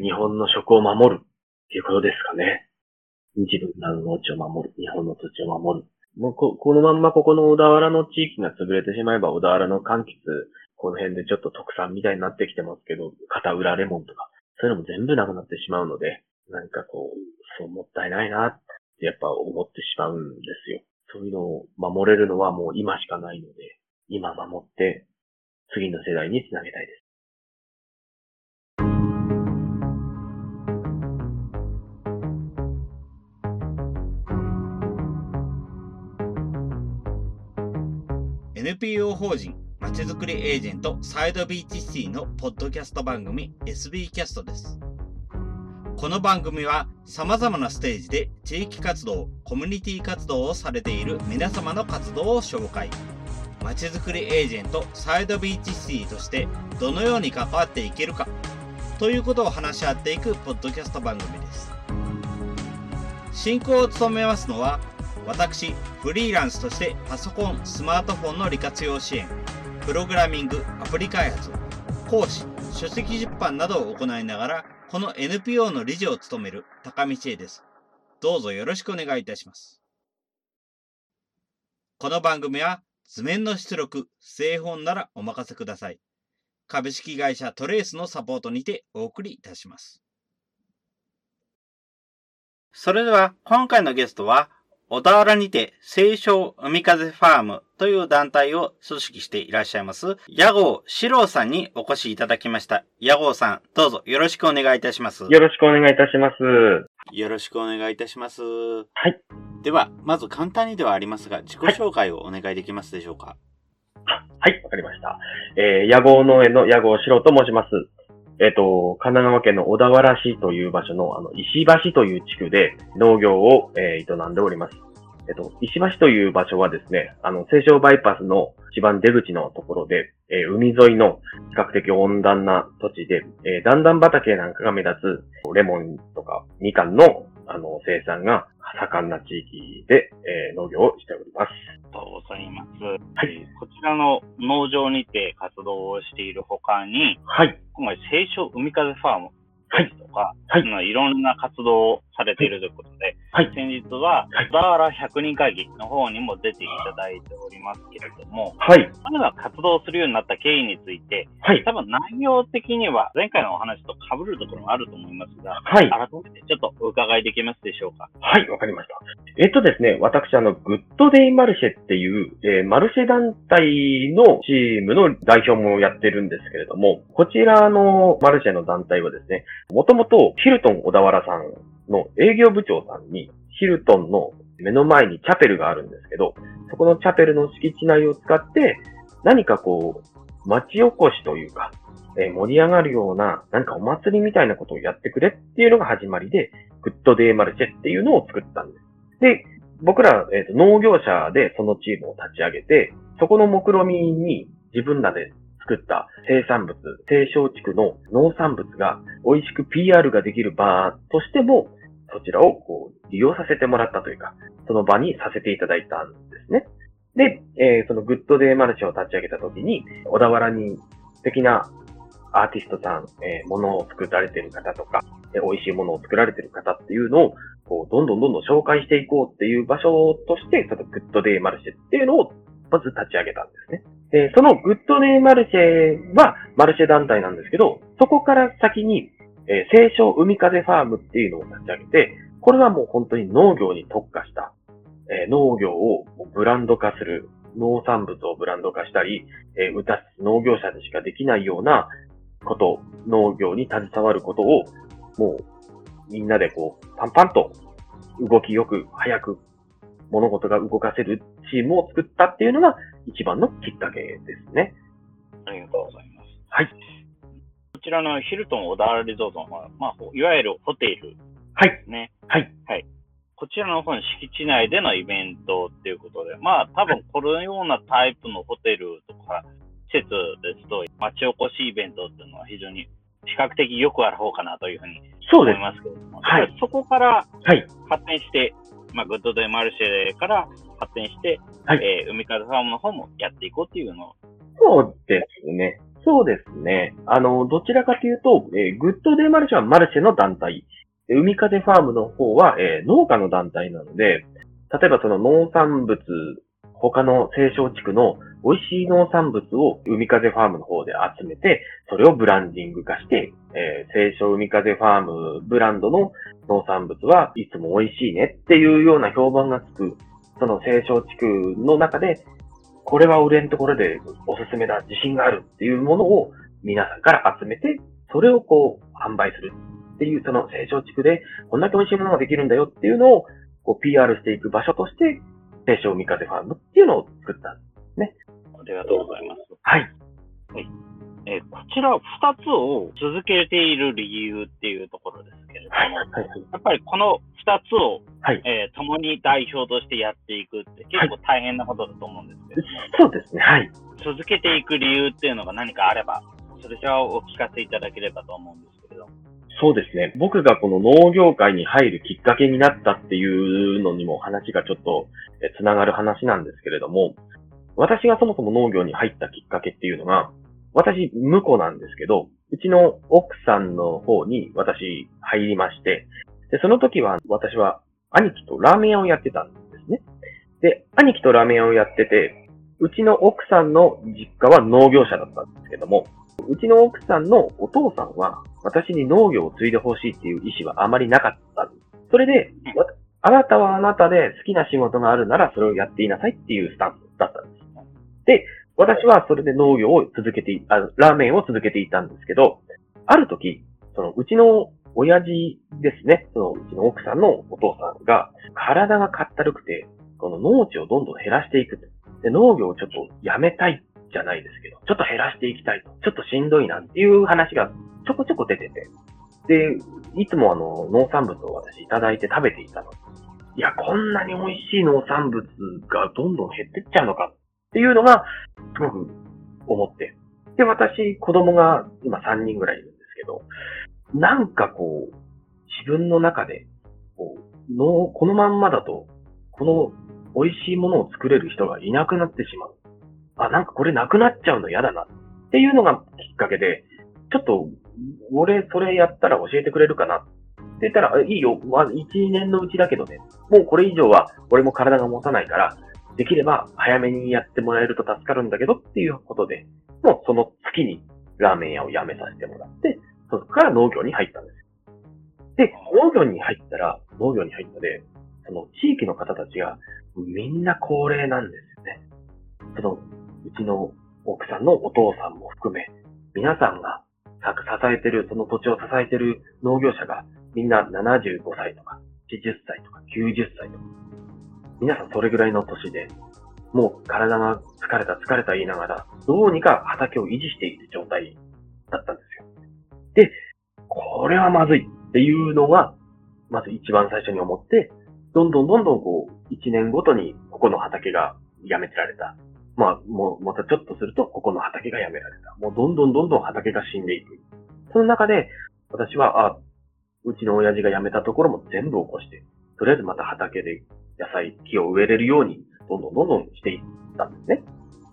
日本の食を守るっていうことですかね。自分らの農地を守る。日本の土地を守る。もうここのまんまここの小田原の地域が潰れてしまえば小田原の柑橘、この辺でちょっと特産みたいになってきてますけど、片浦レモンとか、そういうのも全部なくなってしまうので、なんかこう、そうもったいないなってやっぱ思ってしまうんですよ。そういうのを守れるのはもう今しかないので、今守って次の世代につなげたいです。NPO 法人まちづくりエージェントサイドビーチシティのポッドキャスト番組 SB キャストです。この番組は様々なステージで地域活動、コミュニティ活動をされている皆様の活動を紹介。まちづくりエージェントサイドビーチシティとしてどのように関わっていけるかということを話し合っていくポッドキャスト番組です。進行を務めますのは私、フリーランスとしてパソコン、スマートフォンの利活用支援、プログラミング、アプリ開発、講師、書籍出版などを行いながら、この NPO の理事を務める高道恵です。どうぞよろしくお願いいたします。この番組は図面の出力、製本ならお任せください。株式会社トレースのサポートにてお送りいたします。それでは今回のゲストは小田原にて、清少海風ファームという団体を組織していらっしゃいます、屋号四郎さんにお越しいただきました。屋号さん、どうぞよろしくお願いいたします。よろしくお願いいたします。よろしくお願いいたします。はい。では、まず簡単にではありますが、自己紹介をお願いできますでしょうか？はい、わ、かりました。えー、屋号農園の屋号四郎と申します。えっ、と、神奈川県の小田原市という場所の、あの、石橋という地区で農業を、えー、営んでおります。えっと、石橋という場所はですね、あの、清少バイパスの一番出口のところで、えー、海沿いの比較的温暖な土地で、えー、段々畑なんかが目立つ、レモンとかみかんの、あの、生産が盛んな地域で、えー、農業をしております。ありがとうございます。はい。こちらの農場にて活動をしているほかに、はい。今回、清少海風ファームはいとか、はい、いろんな活動をされているということで、はい、先日は、小田原100人会議の方にも出ていただいておりますけれども、はい。彼が活動するようになった経緯について、はい。多分内容的には前回のお話と被るところもあると思いますが、はい。改めてちょっとお伺いできますでしょうか？はい、わかりました。えっとですね、私、あの、グッドデイマルシェっていう、えー、マルシェ団体のチームの代表もやってるんですけれども、こちらのマルシェの団体はですね、もともとヒルトン小田原さんの営業部長さんに、ヒルトンの目の前にチャペルがあるんですけど、そこのチャペルの敷地内を使って、何かこう、町おこしというか、えー、盛り上がるような、何かお祭りみたいなことをやってくれっていうのが始まりで、グッドデーマルシェっていうのを作ったんです。で、僕ら、えーと、農業者でそのチームを立ち上げて、そこの目論みに自分らで作った生産物、低小地区の農産物が美味しく PR ができる場としても、そちらをこう利用させてもらったというか、その場にさせていただいたんですね。で、えー、そのグッドデーマルシェを立ち上げたときに、小田原に素敵なアーティストさん、えー、物を作られてる方とか、えー、美味しいものを作られてる方っていうのを、こう、どんどんどんどん紹介していこうっていう場所として、そのグッドデーマルシェっていうのを、まず立ち上げたんですね。えそのグッドネーマルシェはマルシェ団体なんですけど、そこから先に、えー、清少海風ファームっていうのを立ち上げて、これはもう本当に農業に特化した、えー、農業をブランド化する、農産物をブランド化したり、えー、歌農業者でしかできないようなこと、農業に携わることを、もうみんなでこう、パンパンと動きよく、早く物事が動かせるチームを作ったっていうのが一番のきっかけですね。ありがとうございます。はい。こちらのヒルトン小田原リゾートは、まあ、いわゆるホテルですね。はい。はい。こちらの方の敷地内でのイベントっていうことで、まあ多分このようなタイプのホテルとか施設ですと、町おこしイベントっていうのは非常に比較的よくある方かなというふうに思いますけれども、はい、そこから発展して、まあ、グッドデイマルシェから発展して、はい、えー、海風ファームの方もやっていこうっていうのを。そうですね。そうですね。あの、どちらかというと、えーグッドデイマルシェはマルシェの団体。海風ファームの方は、えー農家の団体なので、例えばその農産物、他の清少地区の美味しい農産物を海風ファームの方で集めて、それをブランディング化して、えー、清少海風ファームブランドの農産物はいつも美味しいねっていうような評判がつく、その清少地区の中で、これは売れんところでおすすめだ、自信があるっていうものを皆さんから集めて、それをこう販売するっていう、その清少地区でこんだけ美味しいものができるんだよっていうのをこう PR していく場所として、清少海風ファームっていうのを作った。ありがとうございます。はい。えーこちら2つを続けている理由っていうところですけれども、はい。はい。やっぱりこの2つを、はいえー共に代表としてやっていくって結構大変なことだと思うんですけども、そうですね。はい。続けていく理由っていうのが何かあれば、それじゃあお聞かせいただければと思うんですけれども。そうですね。僕がこの農業界に入るきっかけになったっていうのにも話がちょっとえつながる話なんですけれども、私がそもそも農業に入ったきっかけっていうのが、私、婿なんですけど、うちの奥さんの方に私入りまして、で、その時は私は兄貴とラーメン屋をやってたんですね。で、兄貴とラーメン屋をやってて、うちの奥さんの実家は農業者だったんですけども、うちの奥さんのお父さんは、私に農業を継いでほしいっていう意思はあまりなかったんです。それで、あなたはあなたで好きな仕事があるならそれをやっていなさいっていうスタンスだったんです。で、私はそれで農業を続けて、あラーメンを続けていたんですけど、ある時、そのうちの親父ですね、そのうちの奥さんのお父さんが、体がかったるくて、この農地をどんどん減らしていくと。で、農業をちょっとやめたいじゃないですけど、ちょっと減らしていきたいと。ちょっとしんどいなっていう話がちょこちょこ出てて。で、いつもあの、農産物を私いただいて食べていたの。いや、こんなに美味しい農産物がどんどん減ってっちゃうのかっていうのが、すごく思って。で、私、子供が今3人ぐらいいるんですけど、なんかこう、自分の中で、こう、の、このまんまだと、この美味しいものを作れる人がいなくなってしまう。あ、なんかこれなくなっちゃうの嫌だな。っていうのがきっかけで、ちょっと、俺それやったら教えてくれるかな。って言ったら、いいよ、まあ、1年のうちだけどね、もうこれ以上は俺も体が持たないから、できれば早めにやってもらえると助かるんだけどっていうことで、もうその月にラーメン屋を辞めさせてもらって、そこから農業に入ったんですよ。で、農業に入ったら、農業に入ったで、その地域の方たちがみんな高齢なんですよね。その、うちの奥さんのお父さんも含め、皆さんがさ支えてる、その土地を支えてる農業者がみんな75歳とか、80歳とか90歳とか、皆さんそれぐらいの年で、もう体が疲れた疲れた言いながら、どうにか畑を維持している状態だったんで。で、これはまずいっていうのが、まず一番最初に思って、どんどんどんどんこう、一年ごとにここの畑がやめてられた。まあ、もう、またちょっとすると、ここの畑がやめられた。もうどんどんどんどん畑が死んでいく。その中で、私は、あ、うちの親父が辞めたところも全部起こして、とりあえずまた畑で野菜、木を植えれるように、どんどんどんどんしていったんですね。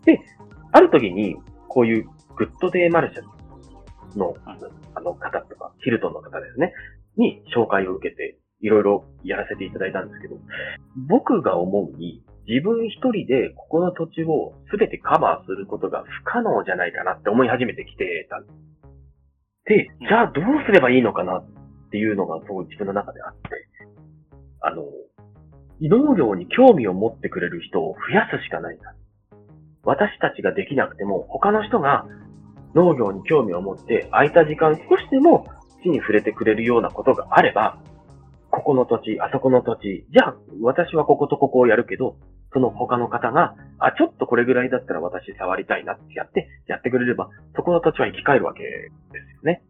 で、ある時に、こういうグッドデイマルシェの、あの方とか、ヒルトンの方ですね、に紹介を受けて、いろいろやらせていただいたんですけど、僕が思うに、自分一人でここの土地を全てカバーすることが不可能じゃないかなって思い始めてきてたんです。で、じゃあどうすればいいのかなっていうのがそう自分の中であって、あの、農業に興味を持ってくれる人を増やすしかないな。私たちができなくても他の人が農業に興味を持って空いた時間少しでも地に触れてくれるようなことがあれば、ここの土地、あそこの土地、じゃあ私はこことここをやるけど、その他の方が、あ、ちょっとこれぐらいだったら私触りたいなってやって、やってくれれば、そこの土地は生き返るわけですよね。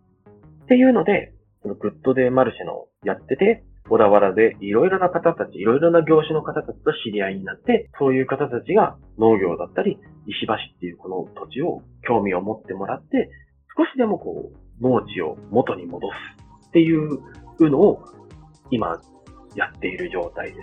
っていうので、そのグッドデーマルシェのやってて、小田原でいろいろな方たち、いろいろな業種の方たちと知り合いになって、そういう方たちが農業だったり、石橋っていうこの土地を興味を持ってもらって、少しでもこう、農地を元に戻すっていうのを今やっている状態です。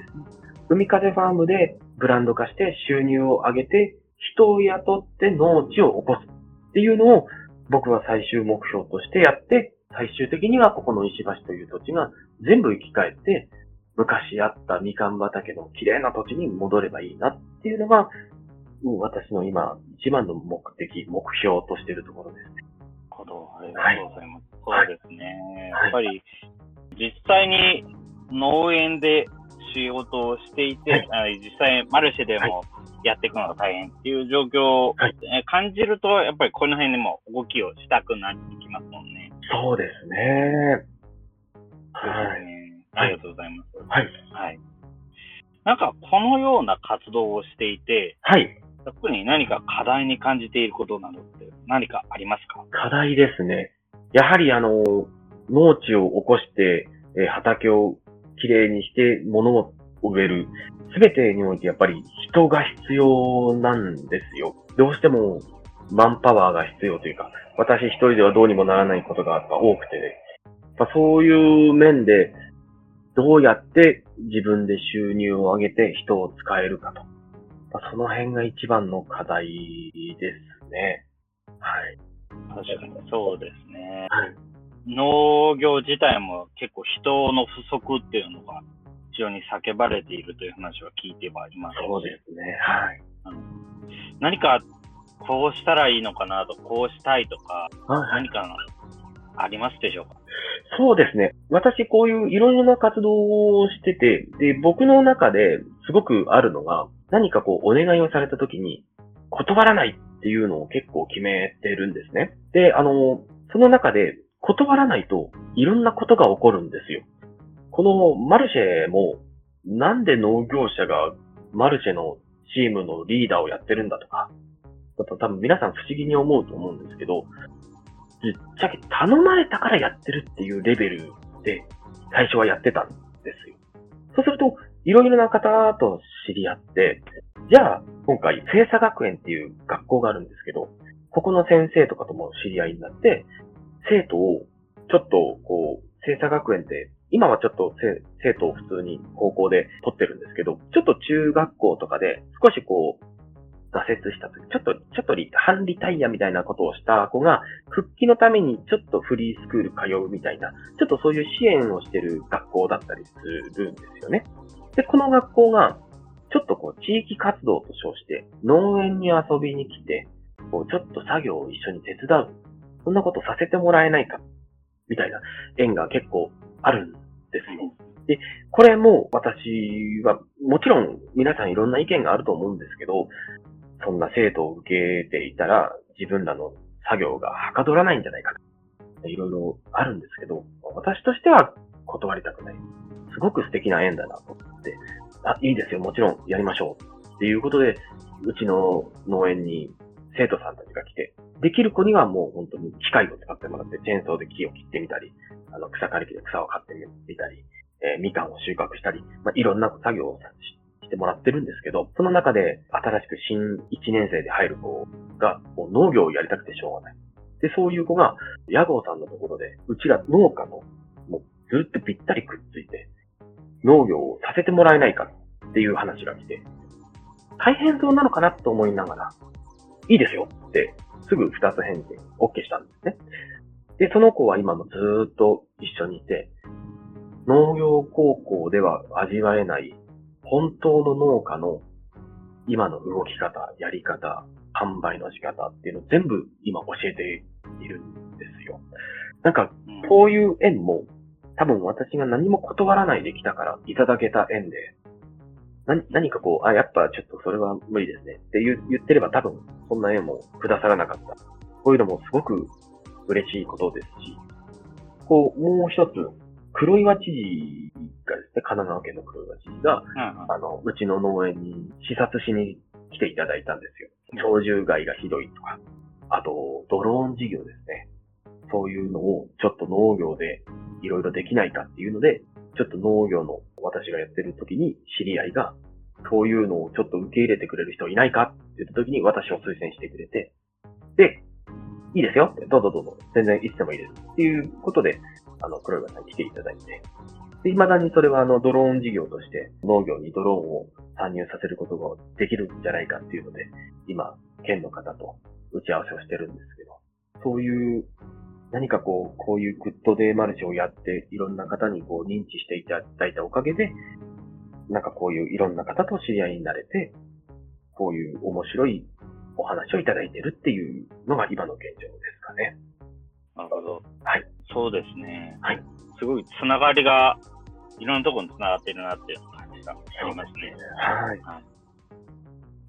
海風ファームでブランド化して収入を上げて、人を雇って農地を起こすっていうのを僕は最終目標としてやって、最終的にはここの石橋という土地が全部生き返って、昔あったみかん畑の綺麗な土地に戻ればいいなっていうのが、もう私の今、一番の目的、目標としているところですね。なるほど。ありがとうございます。はい、そうですね。やっぱり、実際に農園で仕事をしていて、はい、実際マルシェでもやっていくのが大変っていう状況を、はい、感じると、やっぱりこの辺でも動きをしたくなってきます。そうですね。はい。ありがとうございます。はい。はい。なんか、このような活動をしていて、はい。特に何か課題に感じていることなどって何かありますか？課題ですね。やはりあの、農地を起こして、え畑をきれいにして物を植える。すべてにおいてやっぱり人が必要なんですよ。どうしてもマンパワーが必要というか、私一人ではどうにもならないことが多くて、ね、まそういう面で、どうやって自分で収入を上げて人を使えるかと。まその辺が一番の課題ですね。はい。確かにそうですね。はい。農業自体も結構人の不足っていうのが非常に叫ばれているという話は聞いてはいますそうですね。はい。何かこうしたらいいのかなと、こうしたいとか、はい、何かありますでしょうか？そうですね。私、こういういろいろな活動をしてて、で、僕の中ですごくあるのが、何かこう、お願いをされた時に、断らないっていうのを結構決めてるんですね。で、あの、その中で、断らないといろんなことが起こるんですよ。このマルシェも、なんで農業者がマルシェのチームのリーダーをやってるんだとか、だと多分皆さん不思議に思うと思うんですけど、ぶっちゃけ頼まれたからやってるっていうレベルで最初はやってたんですよ。そうすると、いろいろな方と知り合って、じゃあ、今回、聖佐学園っていう学校があるんですけど、ここの先生とかとも知り合いになって、生徒を、ちょっと、こう、聖佐学園って、今はちょっと生徒を普通に高校で取ってるんですけど、ちょっと中学校とかで少しこう、挫折した時、ちょっと、ちょっとリ、半リタイヤみたいなことをした子が、復帰のためにちょっとフリースクール通うみたいな、ちょっとそういう支援をしてる学校だったりするんですよね。で、この学校が、ちょっとこう、地域活動と称して、農園に遊びに来て、こう、ちょっと作業を一緒に手伝う。そんなことさせてもらえないか。みたいな縁が結構あるんですよ。で、これも私は、もちろん皆さんいろんな意見があると思うんですけど、そんな生徒を受けていたら、自分らの作業がはかどらないんじゃないかいろいろあるんですけど、私としては断りたくない。すごく素敵な縁だなと思って、あ、いいですよ、もちろんやりましょう。っていうことで、うちの農園に生徒さんたちが来て、できる子にはもう本当に機械を使ってもらって、チェーンソーで木を切ってみたり、あの草刈り機で草を刈ってみたり、えー、みかんを収穫したり、まあ、いろんな作業をしてもらってるんですけど、その中で新しく新1年生で入る子がもう農業をやりたくてしょうがない。で、そういう子が、屋号さんのところで、うちら農家の、もうずっとぴったりくっついて、農業をさせてもらえないかっていう話が来て、大変そうなのかなと思いながら、いいですよって、すぐ二つ返事 OK したんですね。で、その子は今もずっと一緒にいて、農業高校では味わえない本当の農家の今の動き方、やり方、販売の仕方っていうのを全部今教えているんですよ。なんか、こういう縁も多分私が何も断らないで来たからいただけた縁で、何何かこう、あ、やっぱちょっとそれは無理ですねって言言ってれば多分そんな縁もくださらなかった。こういうのもすごく嬉しいことですし、こう、もう一つ、黒岩知事神奈川県の黒岩知事が、うんうん、あの、うちの農園に視察しに来ていただいたんですよ。鳥獣害がひどいとか、あと、ドローン事業ですね。そういうのをちょっと農業でいろいろできないかっていうので、ちょっと農業の私がやってる時に知り合いが、そういうのをちょっと受け入れてくれる人いないかって言った時に私を推薦してくれて、で、いいですよどうぞどうぞ。全然いつでもいいです。っていうことで、あの、黒岩さんに来ていただいて、で、未だにそれはあの、ドローン事業として農業にドローンを参入させることができるんじゃないかっていうので、今、県の方と打ち合わせをしてるんですけど、そういう、何かこう、こういうグッドデイマルシェをやって、いろんな方にこう認知していただいたおかげで、なんかこういういろんな方と知り合いになれて、こういう面白いお話をいただいてるっていうのが今の現状ですかね。なるほど。はい。そうですね。はい。すごいつながりが、いろんなところにつながってるなっていう感じがありますね。はい。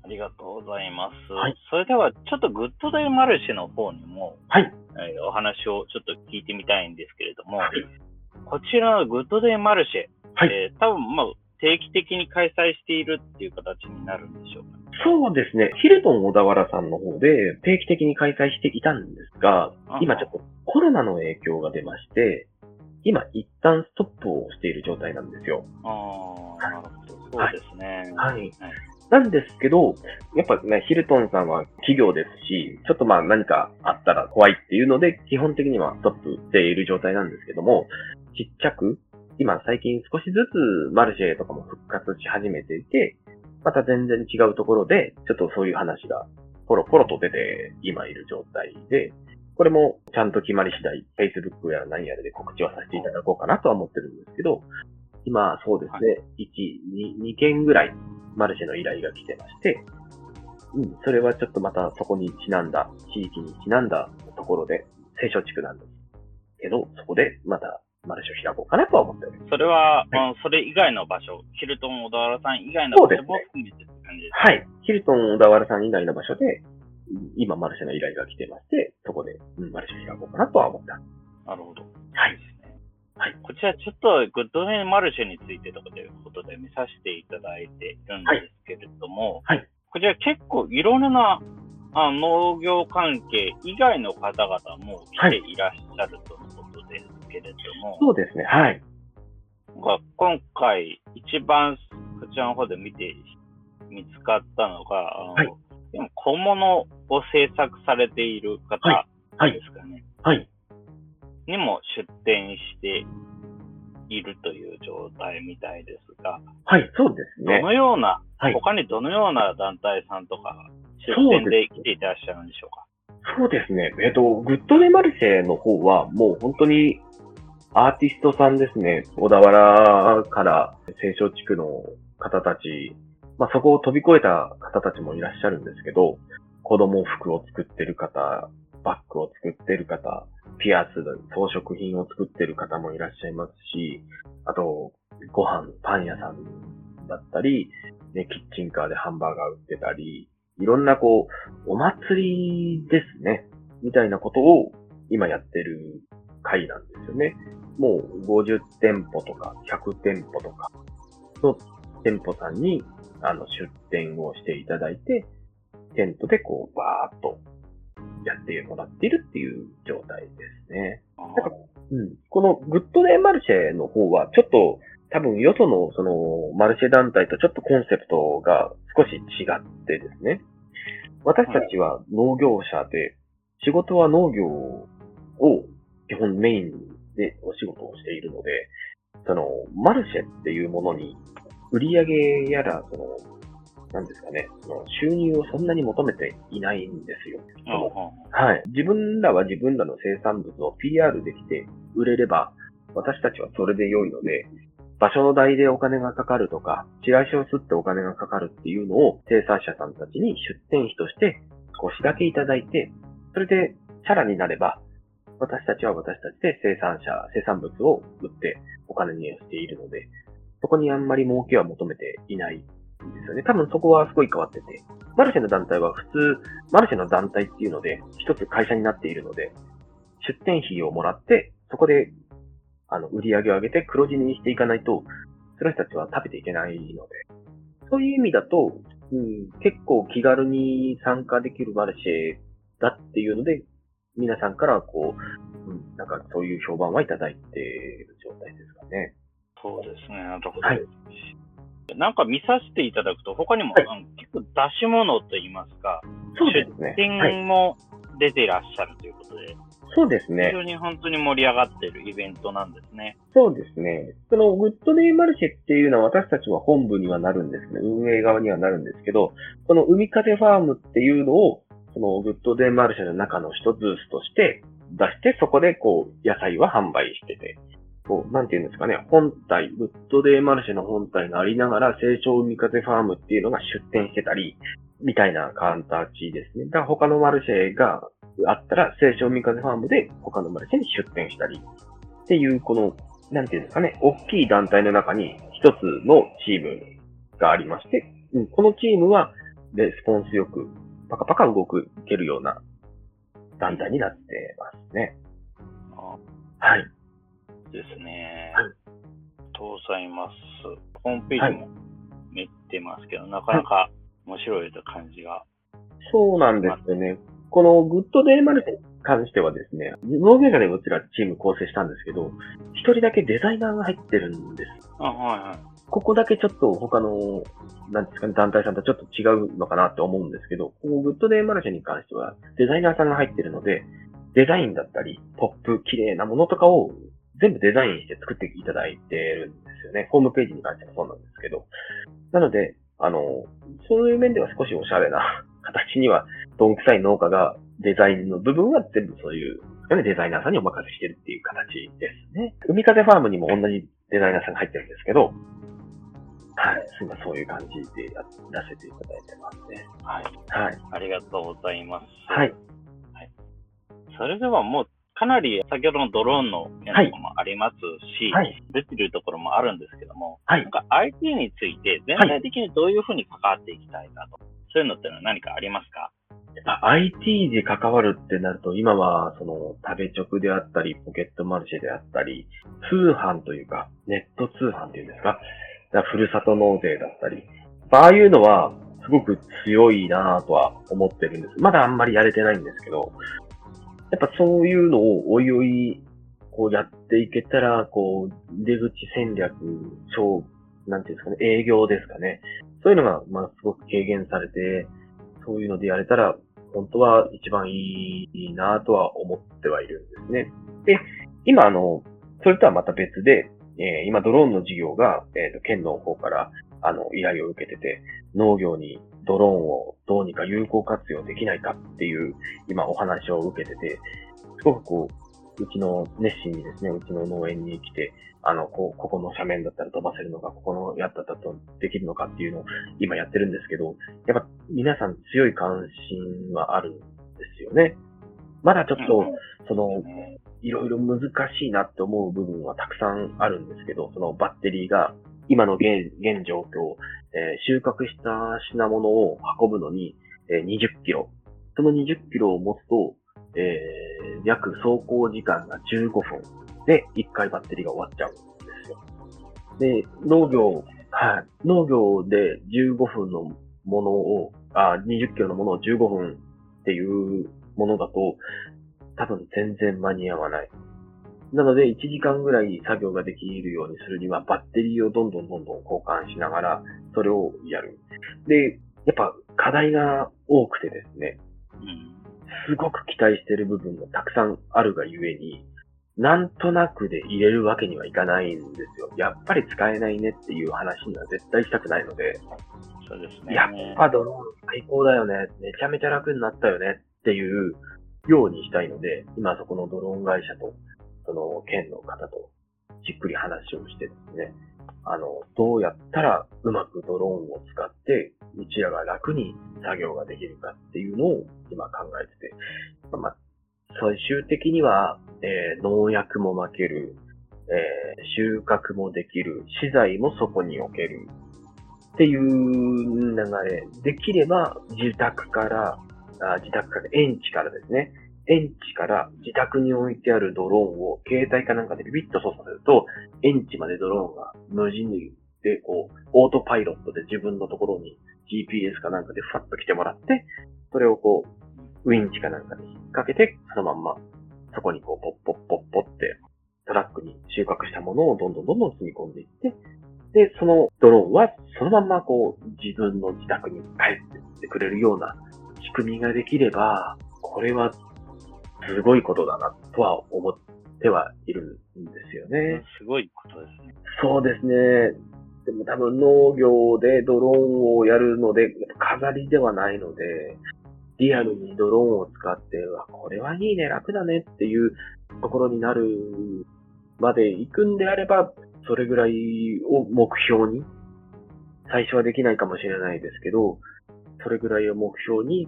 ありがとうございます。はいそれでは、ちょっとグッドデイマルシェの方にも、はいえーお話をちょっと聞いてみたいんですけれども、はいこちらのグッドデイマルシェ、はいえー多分まあ定期的に開催しているっていう形になるんでしょうか？そうですね。ヒルトン小田原さんの方で定期的に開催していたんですが、今ちょっとコロナの影響が出まして、今一旦ストップをしている状態なんですよ。ああ、なるほど。そうですね。はい。なんですけど、やっぱね、ヒルトンさんは企業ですし、ちょっとまあ何かあったら怖いっていうので、基本的にはストップしている状態なんですけども、ちっちゃく、今最近少しずつマルシェとかも復活し始めていて、また全然違うところで、ちょっとそういう話がポロポロと出て今いる状態で、これもちゃんと決まり次第、Facebook や何やらで告知はさせていただこうかなとは思ってるんですけど、今そうですね、1、2、2件ぐらいマルシェの依頼が来てまして、うん、それはちょっとまたそこにちなんだ、地域にちなんだところで、青少地区なんですけど、そこでまたマルシェを開こうかなとは思っております。それは、まあそれ以外の場所、ヒルトン小田原さん以外の場所も含めてって感じですか？はい。ヒルトン小田原さん以外の場所で、今マルシェの依頼が来てまして、そこで、うん、マルシェを開こうかなとは思ってます。なるほど。はい。はい。こちらちょっとグッドデイマルシェについてとかということで見させていただいているんですけれども、はいこちら結構いろんなあ農業関係以外の方々も来ていらっしゃるとのことですけれども、そうですね。はい。が今回一番こちらの方で見て見つかったのが、あのはい今小物を制作されている方ははいですかね。はい。にも出店しているという状態みたいですが、はい、そうですねど。のような、はい。他にどのような団体さんとか出そう店で来ていらっしゃるんでしょうか？そうですね。えっ、と、グッドデマルシェの方は、もう本当にアーティストさんですね。小田原から青少地区の方たち、まあそこを飛び越えた方たちもいらっしゃるんですけど、子供服を作ってる方、バッグを作ってる方、ピアス、装飾品を作ってる方もいらっしゃいますし、あと、ご飯、パン屋さんだったり、ね、キッチンカーでハンバーガー売ってたり、いろんなこう、お祭りですね。みたいなことを今やってる会なんですよね。もう50店舗とか100店舗とかの店舗さんにあの出店をしていただいて、テントでこうバーっとやってもらっているっていう状態ですね。なんかうん。このグッドデイマルシェの方はちょっと多分よそのそのマルシェ団体とちょっとコンセプトが少し違ってですね。私たちは農業者で、仕事は農業を基本メインでお仕事をしているので、そのマルシェっていうものに売り上げやら、その、なんですかね、その収入をそんなに求めていないんですよ。はい。自分らは自分らの生産物を PR できて売れれば、私たちはそれで良いので、場所の代でお金がかかるとか、チラシを吸ってお金がかかるっていうのを生産者さんたちに出店費として少しだけいただいて、それでチャラになれば、私たちは私たちで生産者、生産物を売ってお金にしているので、そこにあんまり儲けは求めていないんですよね。多分そこはすごい変わってて、マルシェの団体は普通、マルシェの団体っていうので、一つ会社になっているので、出店費をもらって、そこで、あの、売り上げを上げて黒字にしていかないと、その人たちは食べていけないので、そういう意味だと、うん、結構気軽に参加できるマルシェだっていうので、皆さんからこう、うん、なんかそういう評判はいただいている状態ですかね。そうですね。なるほど。はいなんか見させていただくと、他にも、はいあの結構出し物といいますか、そうですね。出はい。店も出ていらっしゃるということで、非そうですね。常に本当に盛り上がっているイベントなんですね。そうですね。そのグッドデイマルシェっていうのは私たちは本部にはなるんですね。運営側にはなるんですけど、この海風ファームっていうのをそのグッドデイマルシェの中の一ブースとして出して、そこでこう、野菜は販売してて、こう、なんていうんですかね、本体、グッドデイマルシェの本体がありながら、清少海風ファームっていうのが出店してたり、みたいな形ですね。だから他のマルシェがあったら、清少海風ファームで他のマルシェに出店したり、っていう、この、なんていうんですかね、大きい団体の中に一つのチームがありまして、このチームはレスポンスよくパカパカ動く、いけるような団体になってますね。はい。ですね。はい、搭載ます。ホームページも見てますけど、はい、なかなか面白い感じが。そうなんですよね。このグッドデイマルシェに関してはですね、農業者でうちらチーム構成したんですけど、一人だけデザイナーが入ってるんです。あ、はいはい。ここだけちょっと他の、なんですかね、団体さんとちょっと違うのかなって思うんですけど、このグッドデイマルシェに関してはデザイナーさんが入ってるので、デザインだったり、ポップ、綺麗なものとかを全部デザインして作っていただいてるんですよね。ホームページに関してはそうなんですけど。なので、あの、そういう面では少しおしゃれな 形には、どんくさい農家がデザインの部分は全部そういう、ね、デザイナーさんにお任せしてるっていう形ですね。海風ファームにも同じデザイナーさんが入ってるんですけど、はい。今そういう感じでやらせていただいてますね。はい。はい。ありがとうございます。はい。はい、それではもう、かなり先ほどのドローンのやつもありますし、はい、出てるところもあるんですけども、はい、なんか IT について全体的にどういうふうに関わっていきたいかと、そういうのってのは何かありますか？IT で関わるってなると、今は、その、食べ直であったり、ポケットマルシェであったり、通販というか、ネット通販っていうんですか、ふるさと納税だったり、ああいうのは、すごく強いなぁとは思ってるんです。まだあんまりやれてないんですけど、やっぱそういうのをおいおい、こうやっていけたら、こう、出口戦略、超、なんていうんですかね、営業ですかね。そういうのが、まあ、すごく軽減されて、そういうのでやれたら、本当は一番いいなとは思ってはいるんですね。で、今あの、それとはまた別で、えー、今ドローンの事業が、えーと、県の方から、あの、依頼を受けてて、農業にドローンをどうにか有効活用できないかっていう、今お話を受けてて、すごくこう、うちの熱心にですね、うちの農園に来て、あの、こう、ここの斜面だったら飛ばせるのか、ここのやっただとできるのかっていうのを今やってるんですけど、やっぱ皆さん強い関心はあるんですよね。まだちょっと、その、いろいろ難しいなって思う部分はたくさんあるんですけど、そのバッテリーが今の現現状況、え、収穫した品物を運ぶのに、え、20キロ。その20キロを持つと、えー、約走行時間が15分で1回バッテリーが終わっちゃうんですよ。で、農業、はい、農業で15分のものを、あ、20キロのものを15分っていうものだと、多分全然間に合わない。なので、1時間ぐらい作業ができるようにするには、バッテリーをどんどんどんどん交換しながら、それをやる。で、やっぱ課題が多くてですね、すごく期待してる部分がたくさんあるがゆえに、なんとなくで入れるわけにはいかないんですよ。やっぱり使えないねっていう話には絶対したくないので、そうですね。やっぱドローン最高だよね。めちゃめちゃ楽になったよねっていうようにしたいので、今そこのドローン会社と、その県の方とじっくり話をしてですね、あの、どうやったらうまくドローンを使って、うちらが楽に作業ができるかっていうのを今考えてて、まあ、最終的には、えー、農薬も負ける、えー、収穫もできる、資材もそこに置けるっていう流れ。できれば自宅からあ自宅から、園地からですね、園地から自宅に置いてあるドローンを携帯かなんかでビビッと操作すると、園地までドローンが無人で、こう、オートパイロットで自分のところに GPS かなんかでファッと来てもらって、それをこう、ウィンチかなんかに引っ掛けて、そのまんま、そこにこう、ポッポッポッポって、トラックに収穫したものをどんどんどんどん積み込んでいって、で、そのドローンはそのまんまこう、自分の自宅に帰ってくれるような仕組みができれば、これはすごいことだなとは思ってはいるんですよね。すごいことですね。そうですね。でも多分農業でドローンをやるので、飾りではないので、リアルにドローンを使って、うわ、これはいいね、楽だねっていうところになるまで行くんであれば、それぐらいを目標に、最初はできないかもしれないですけど、それぐらいを目標に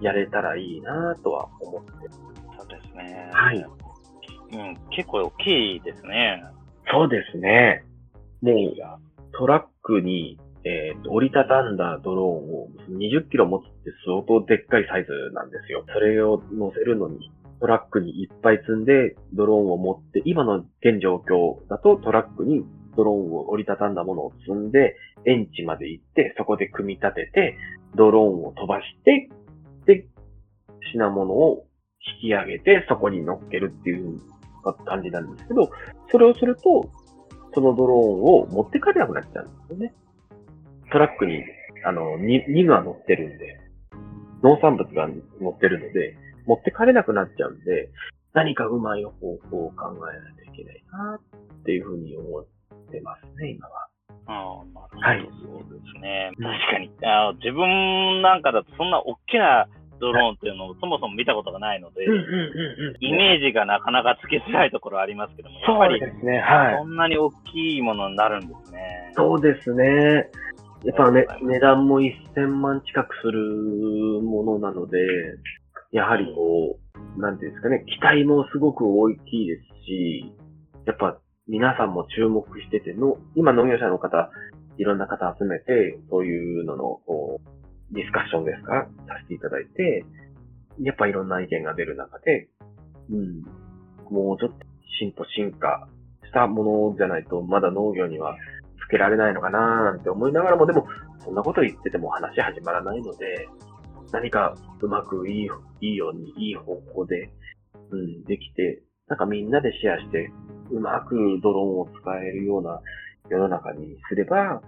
やれたらいいなとは思って。そうですね。はい。うん、結構大きいですね。そうですね。もう、トラックに、えーと折りたたんだドローンを20キロ持つって相当でっかいサイズなんですよ。それを乗せるのに、トラックにいっぱい積んでドローンを持って、今の現状況だとトラックにドローンを折りたたんだものを積んで、園地まで行って、そこで組み立てて、ドローンを飛ばして、で、品物を引き上げて、そこに乗っけるっていう感じなんですけど、それをすると、そのドローンを持って帰れなくなっちゃうんですよね。トラックに、あの、に、2が乗ってるんで、農産物が乗ってるので、持って帰れなくなっちゃうんで、何かうまい方法を考えないといけないなっていうふうに思ってますね、今は。ああ、なるほど。はいそうですね。うん確かに。あ自分なんかだとそんな大きなドローンっていうのをそもそも見たことがないので、うんうんうんうん。イメージがなかなかつけづらいところありますけども、やっぱりそうですね、はい。そんなに大きいものになるんですね。そうですね。やっぱね値段も1000万近くするものなので、やはりこう、なんていうんですかね、期待もすごく大きいですし、やっぱ皆さんも注目してての、今農業者の方、いろんな方集めて、そういうのの、こう、ディスカッションですか？させていただいて、やっぱいろんな意見が出る中で、うん、もうちょっと進歩進化したものじゃないと、まだ農業にはつけられないのかなーなんて思いながらも、でも、そんなこと言ってても話始まらないので、何かうまくいい、いいように、いい方向で、うん、できて、なんかみんなでシェアして、うまくドローンを使えるような世の中にすれば、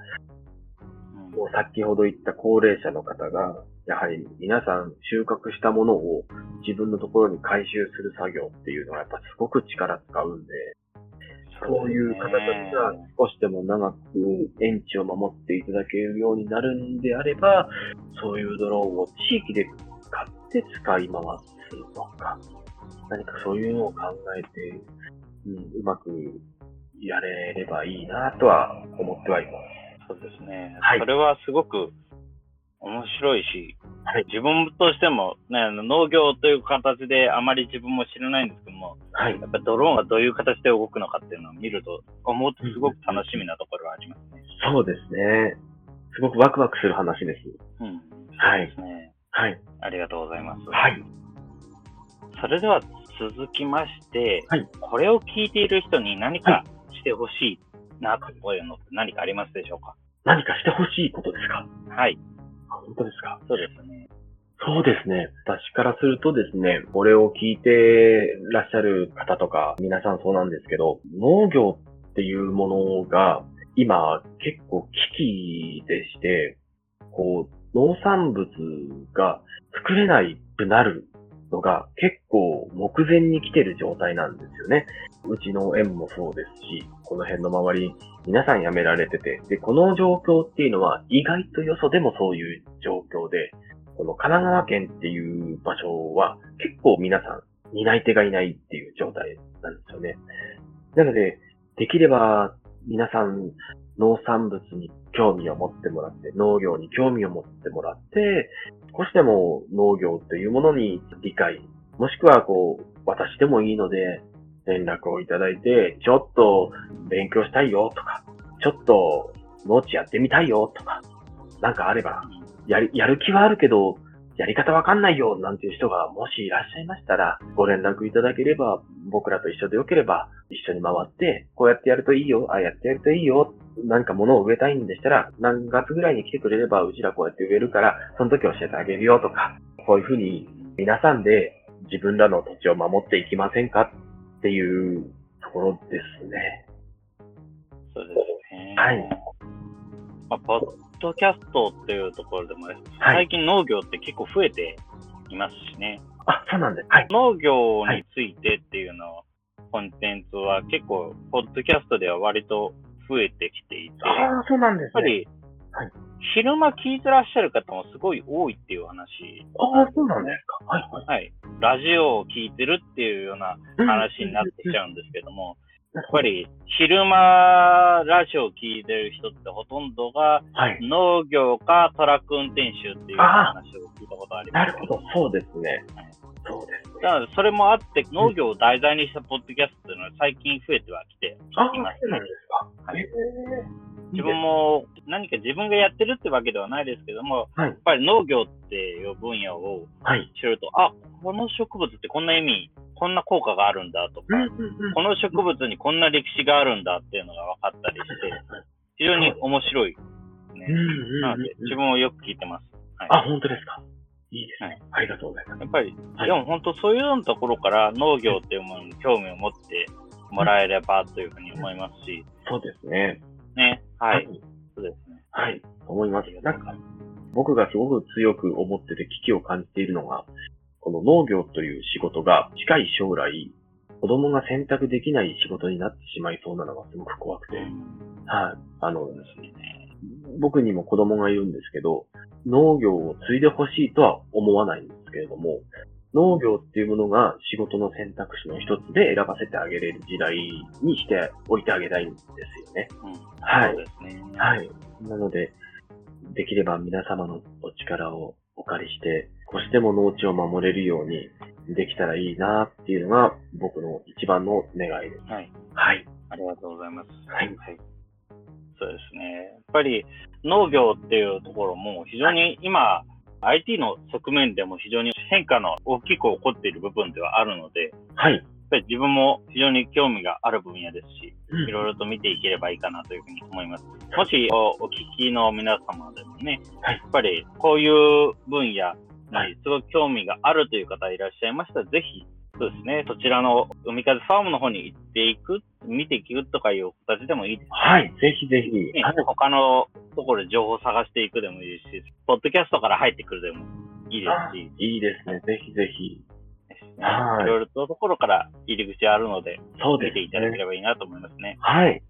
もう先ほど言った高齢者の方が、やはり皆さん収穫したものを自分のところに回収する作業っていうのはやっぱすごく力使うんで、そういう方たちが少しでも長く園地を守っていただけるようになるんであれば、そういうドローンを地域で買って使い回すのか、何かそういうのを考えて、うん、うまくやれればいいなとは思ってはいます。そうですね。はいそれはすごく面白いし、はい自分としても、ね、農業という形であまり自分も知らないんですけども、はい。やっぱりドローンがどういう形で動くのかっていうのを見ると、思うとすごく楽しみなところはありますね。そうですね。すごくワクワクする話です。うん。はいそうですね。はい。ありがとうございます。はい。それでは続きまして、はいこれを聞いている人に何かしてほしいなというのって何かありますでしょうか？何かしてほしいことですか？はい。あ本当ですか？そうですね。そうですね。私からするとですね、これを聞いてらっしゃる方とか、皆さんそうなんですけど、農業っていうものが、今結構危機でして、こう、農産物が作れないくなるのが結構目前に来てる状態なんですよね。うちの園もそうですし、この辺の周り、皆さん辞められてて、で、この状況っていうのは意外とよそでもそういう状況で、この神奈川県っていう場所は結構皆さん担い手がいないっていう状態なんですよね。なので、できれば皆さん農産物に興味を持ってもらって、農業に興味を持ってもらって、少しでも農業というものに理解、もしくはこう、私でもいいので連絡をいただいて、ちょっと勉強したいよとか、ちょっと農地やってみたいよとか、なんかあれば、やる、やる気はあるけど、やり方わかんないよなんていう人がもしいらっしゃいましたら、ご連絡いただければ、僕らと一緒でよければ、一緒に回って、こうやってやるといいよ、ああやってやるといいよ、なんか物を植えたいんでしたら、何月ぐらいに来てくれれば、うちらこうやって植えるから、その時教えてあげるよとか、こういうふうに皆さんで自分らの土地を守っていきませんか？っていうところですね。そうですね。はい。まあ、ドキャストっていうところでも、最近農業って結構増えていますしね。あ、そうなんです。はい。農業についてっていうの、コンテンツは結構、ポッドキャストでは割と増えてきていて、やっああ、そうなんですね。ぱりはい、昼間聞いてらっしゃる方もすごい多いっていう話。ああ、そうなんですか。はいはい。はい。ラジオを聞いてるっていうような話になってきちゃうんですけども、やっぱり昼間ラジオを聞いてる人ってほとんどがはい。農業かトラック運転手っていう話を聞いたことあります。なるほど、そうですね。そうですね。だからそれもあって農業を題材にしたポッドキャストっていうのは最近増えてはきてああ、いますそうなんですか。はいへえ自分も何か自分がやってるってわけではないですけども、はいやっぱり農業っていう分野をはい。知ると、あ、この植物ってこんな意味、こんな効果があるんだとか、この植物にこんな歴史があるんだっていうのが分かったりして、非常に面白い、ねなので、自分をよく聞いてます。あ、本当ですか？いいですはいね。ありがとうございます。やっぱり、はいでも本当そういうようなところから農業っていうものに興味を持ってもらえればというふうに思いますし、そうですね。ね、はい、そうですね。はい。思います。なんか、僕がすごく強く思ってて危機を感じているのが、この農業という仕事が近い将来、子供が選択できない仕事になってしまいそうなのがすごく怖くて。はい。あの、僕にも子供がいるんですけど、農業を継いでほしいとは思わないんですけれども、農業っていうものが仕事の選択肢の一つで選ばせてあげれる時代にしておいてあげたいんですよね。うん、はいそうですね。はい。なので、できれば皆様のお力をお借りして、少しでも農地を守れるようにできたらいいなっていうのが僕の一番の願いです。はい。はい。ありがとうございます。はいそうですね。やっぱり農業っていうところも非常に今、IT の側面でも非常に変化の大きく起こっている部分ではあるので、はい。やっぱり自分も非常に興味がある分野ですし、うんいろいろと見ていければいいかなというふうに思います。もしおお聞きの皆様でもね、はいやっぱりこういう分野はいにすごく興味があるという方いらっしゃいましたら、ぜひ、そうですね、そちらの海風ファームの方に行っていく、見ていくとかいう形でもいいですはい。ぜひぜひ。ねはい。他のところで情報を探していくでもいいし、ポッドキャストから入ってくるでもいいですし、いいですね。ぜひぜひ。はいいろいろとところから入り口あるので、そうですね。見ていただければいいなと思いますね。はい。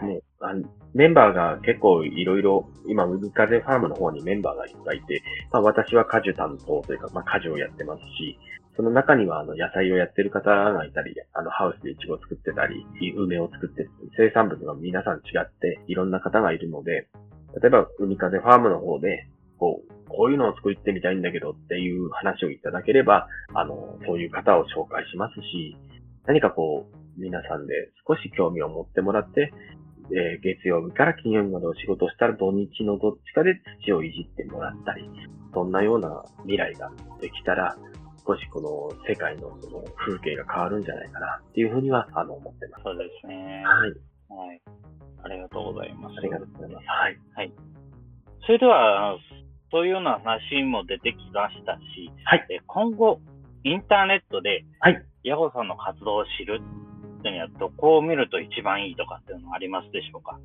もうあのメンバーが結構いろいろ、今、海風ファームの方にメンバーがいっぱいいて、まあ私は果樹担当というか、まあ果樹をやってますし、その中にはあの野菜をやってる方がいたり、あのハウスでイチゴを作ってたり、梅を作ってる生産物が皆さん違っていろんな方がいるので、例えば海風ファームの方で、こう、こういうのを作ってみたいんだけどっていう話をいただければ、あの、そういう方を紹介しますし、何かこう、皆さんで少し興味を持ってもらって、えー月曜日から金曜日までお仕事をしたら土日のどっちかで土をいじってもらったり、そんなような未来ができたら、少しこの世界のその風景が変わるんじゃないかなっていうふうには、あの、思ってます。そうですね。はい。はい。ありがとうございます。ありがとうございます。はい。それでは、そういうような話も出てきましたし、はい。え今後、インターネットで、はい。ヤゴさんの活動を知るっていうには、どこを見ると一番いいとかっていうのはありますでしょうか？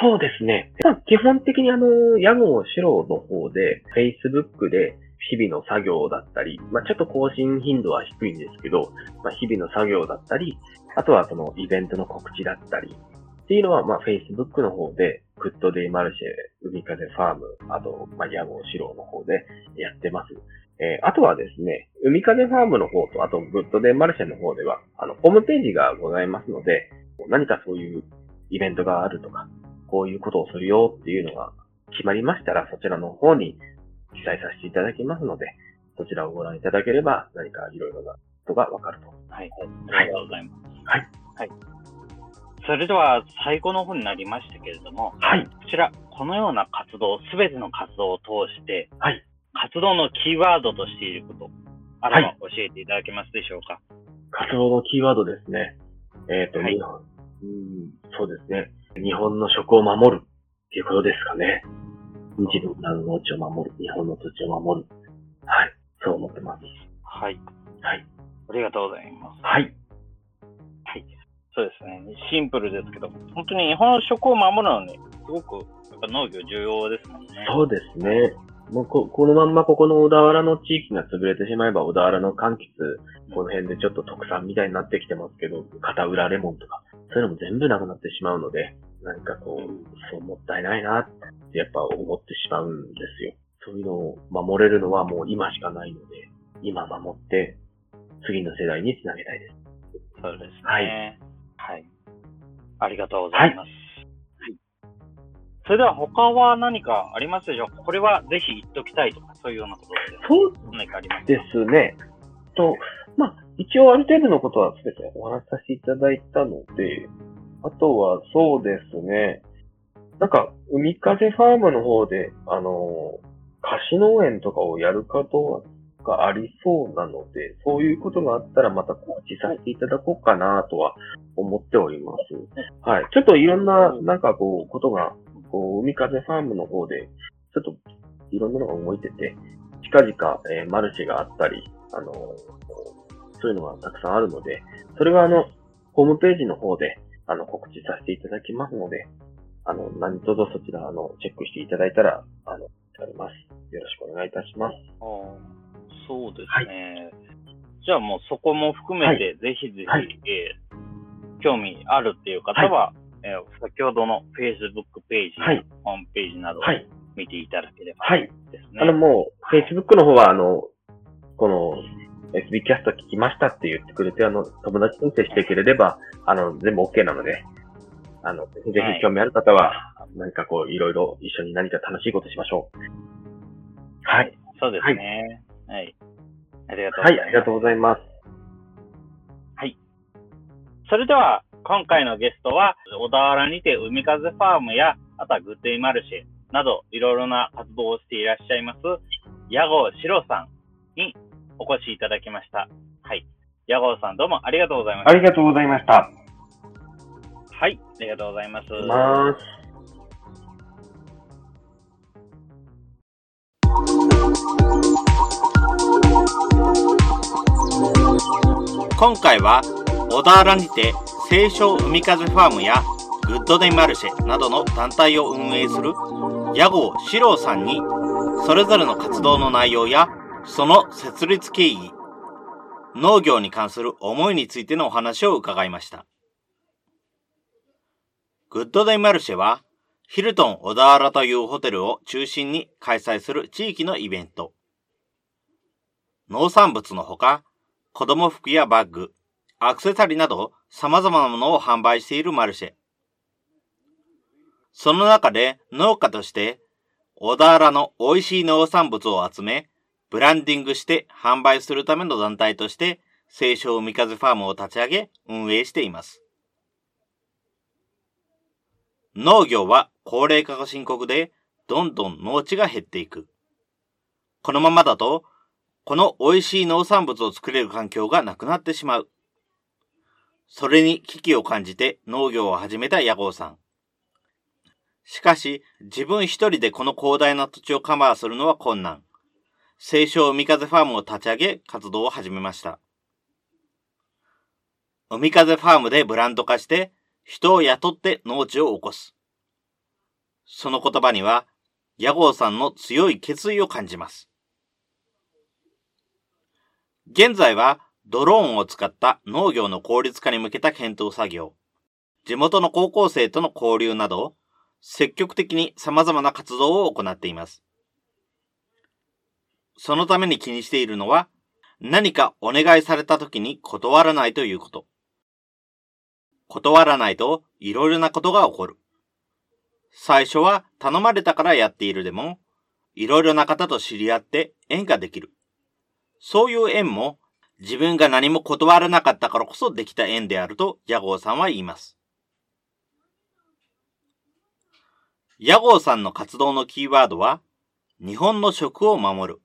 そうですね。まあ、基本的にあの、屋号白の方で、Facebook で日々の作業だったり、まあ、ちょっと更新頻度は低いんですけど、まあ、日々の作業だったり、あとはそのイベントの告知だったり、っていうのは、まあ、Facebook の方で、グッドデイマルシェ、海風ファーム、あと、まあ、屋号白の方でやってます。えーあとはですね、海風ファームの方と、あと、グッドデイマルシェの方では、あの、ホームページがございますので、何かそういうイベントがあるとか、こういうことをするよっていうのが決まりましたら、そちらの方に記載させていただきますので、そちらをご覧いただければ、何かいろいろなことがわかると。はい。ありがとうございます。はい。はい。それでは、最後の方になりましたけれども、はい。こちら、このような活動、すべての活動を通して、はい活動のキーワードとしていること、あれば教えていただけますでしょうか？活動のキーワードですね。えっ、と、はい日本、うん、そうですね。日本の食を守るっていうことですかね。自分の農地を守る。日本の土地を守る。はい。そう思ってます。はい。はい。ありがとうございます。はい。そうですね。シンプルですけど、本当に日本の食を守るのに、すごくやっぱ農業重要ですもんね。そうですね。もうここのまんまここの小田原の地域が潰れてしまえば小田原の柑橘、この辺でちょっと特産みたいになってきてますけど、片浦レモンとか、そういうのも全部なくなってしまうので、何かこう、そうもったいないなってやっぱ思ってしまうんですよ。そういうのを守れるのはもう今しかないので、今守って次の世代につなげたいです。そうですね。はい。はい。ありがとうございます。はい。それでは他は何かありますでしょうか？これはぜひ言っときたいとか、そういうようなことでそう何かありますか？ですね。と、まあ、一応ある程度のことは全てお話しさせていただいたので、あとはそうですね。なんか、海風ファームの方で、あの、貸し農園とかをやることがありそうなので、そういうことがあったらまた告知させていただこうかなとは思っております。はい。ちょっといろんな、なんかこう、ことが、こう、海風ファームの方で、ちょっといろんなのが動いてて、近々、えーマルシェがあったり、あのそういうのがたくさんあるので、それはあの、ホームページの方で、あの、告知させていただきますので、あの、何卒そちら、あの、チェックしていただいたら、あの、あります。よろしくお願いいたします。そうですね。じゃあもうそこも含めて、ぜひぜひ、はいえー興味あるっていう方は、えー先ほどの Facebook ページ、はいホームページなど。見ていただければはい。ですね。あの、もう、Facebook の方は、あの、この、SB キャスト聞きましたって言ってくれて、あの、友達と接してくれれば、あの、全部 OK なので、あの、ぜひぜひ興味ある方は、何かこう、いろいろ一緒に何か楽しいことしましょう。はい。そうですね。はい。ありがとうごはい、ざいます。ありがとうございます。それでは、今回のゲストは、小田原にて海風ファームや、あとはグッデイマルシェなど、いろいろな活動をしていらっしゃいます、矢郷史郎さんにお越しいただきました。はい。矢郷さんどうもありがとうございました。ありがとうございました。はい。ありがとうございます。ます。今回は小田原にて清少海風ファームやグッドデイマルシェなどの団体を運営する屋号史郎さんにそれぞれの活動の内容やその設立経緯農業に関する思いについてのお話を伺いました。グッドデイマルシェはヒルトン小田原というホテルを中心に開催する地域のイベント。農産物のほか子供服やバッグ、アクセサリーなど様々なものを販売しているマルシェ。その中で農家として小田原の美味しい農産物を集め、ブランディングして販売するための団体として、清少海風ファームを立ち上げ運営しています。農業は高齢化が深刻で、どんどん農地が減っていく。このままだと、この美味しい農産物を作れる環境がなくなってしまう。それに危機を感じて農業を始めた屋号さん。しかし、自分一人でこの広大な土地をカバーするのは困難。清少海風ファームを立ち上げ活動を始めました。海風ファームでブランド化して人を雇って農地を起こす。その言葉には、屋号さんの強い決意を感じます。現在はドローンを使った農業の効率化に向けた検討作業、地元の高校生との交流など、積極的に様々な活動を行っています。そのために気にしているのは、何かお願いされた時に断らないということ。断らないといろいろなことが起こる。最初は頼まれたからやっているでも、いろいろな方と知り合って縁ができる。そういう縁も自分が何も断らなかったからこそできた縁であるとヤゴーさんは言います。ヤゴーさんの活動のキーワードは日本の食を守る。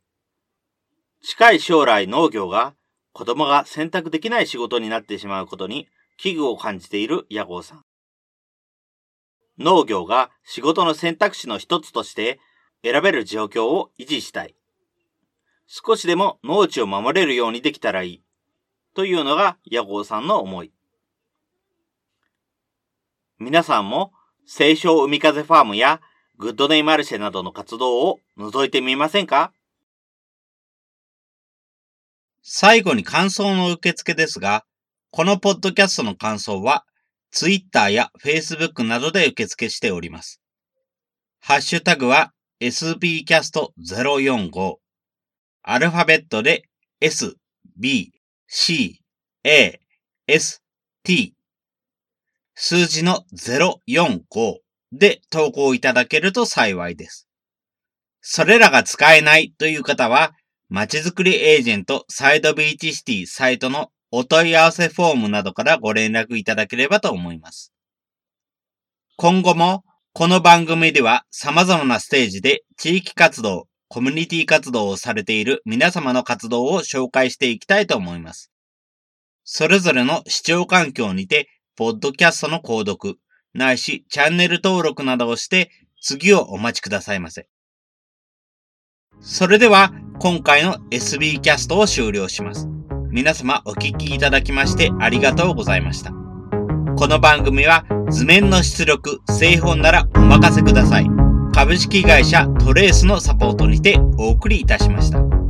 近い将来農業が子供が選択できない仕事になってしまうことに危惧を感じているヤゴーさん。農業が仕事の選択肢の一つとして選べる状況を維持したい。少しでも農地を守れるようにできたらいい。というのがヤゴーさんの思い。皆さんも、清少海風ファームやグッドネイマルシェなどの活動を覗いてみませんか？最後に感想の受付ですが、このポッドキャストの感想は、Twitter や Facebook などで受付しております。ハッシュタグは sbcast045 アルファベットで s, b, c, a, s, t 数字の045で投稿いただけると幸いです。それらが使えないという方は、まちづくりエージェントサイドビーチシティサイトのお問い合わせフォームなどからご連絡いただければと思います。今後もこの番組では様々なステージで地域活動、コミュニティ活動をされている皆様の活動を紹介していきたいと思います。それぞれの視聴環境にて、ポッドキャストの購読、ないしチャンネル登録などをして次をお待ちくださいませ。それでは今回の SB キャストを終了します。皆様お聞きいただきましてありがとうございました。この番組は図面の出力、製本ならお任せください。株式会社トレースのサポートにてお送りいたしました。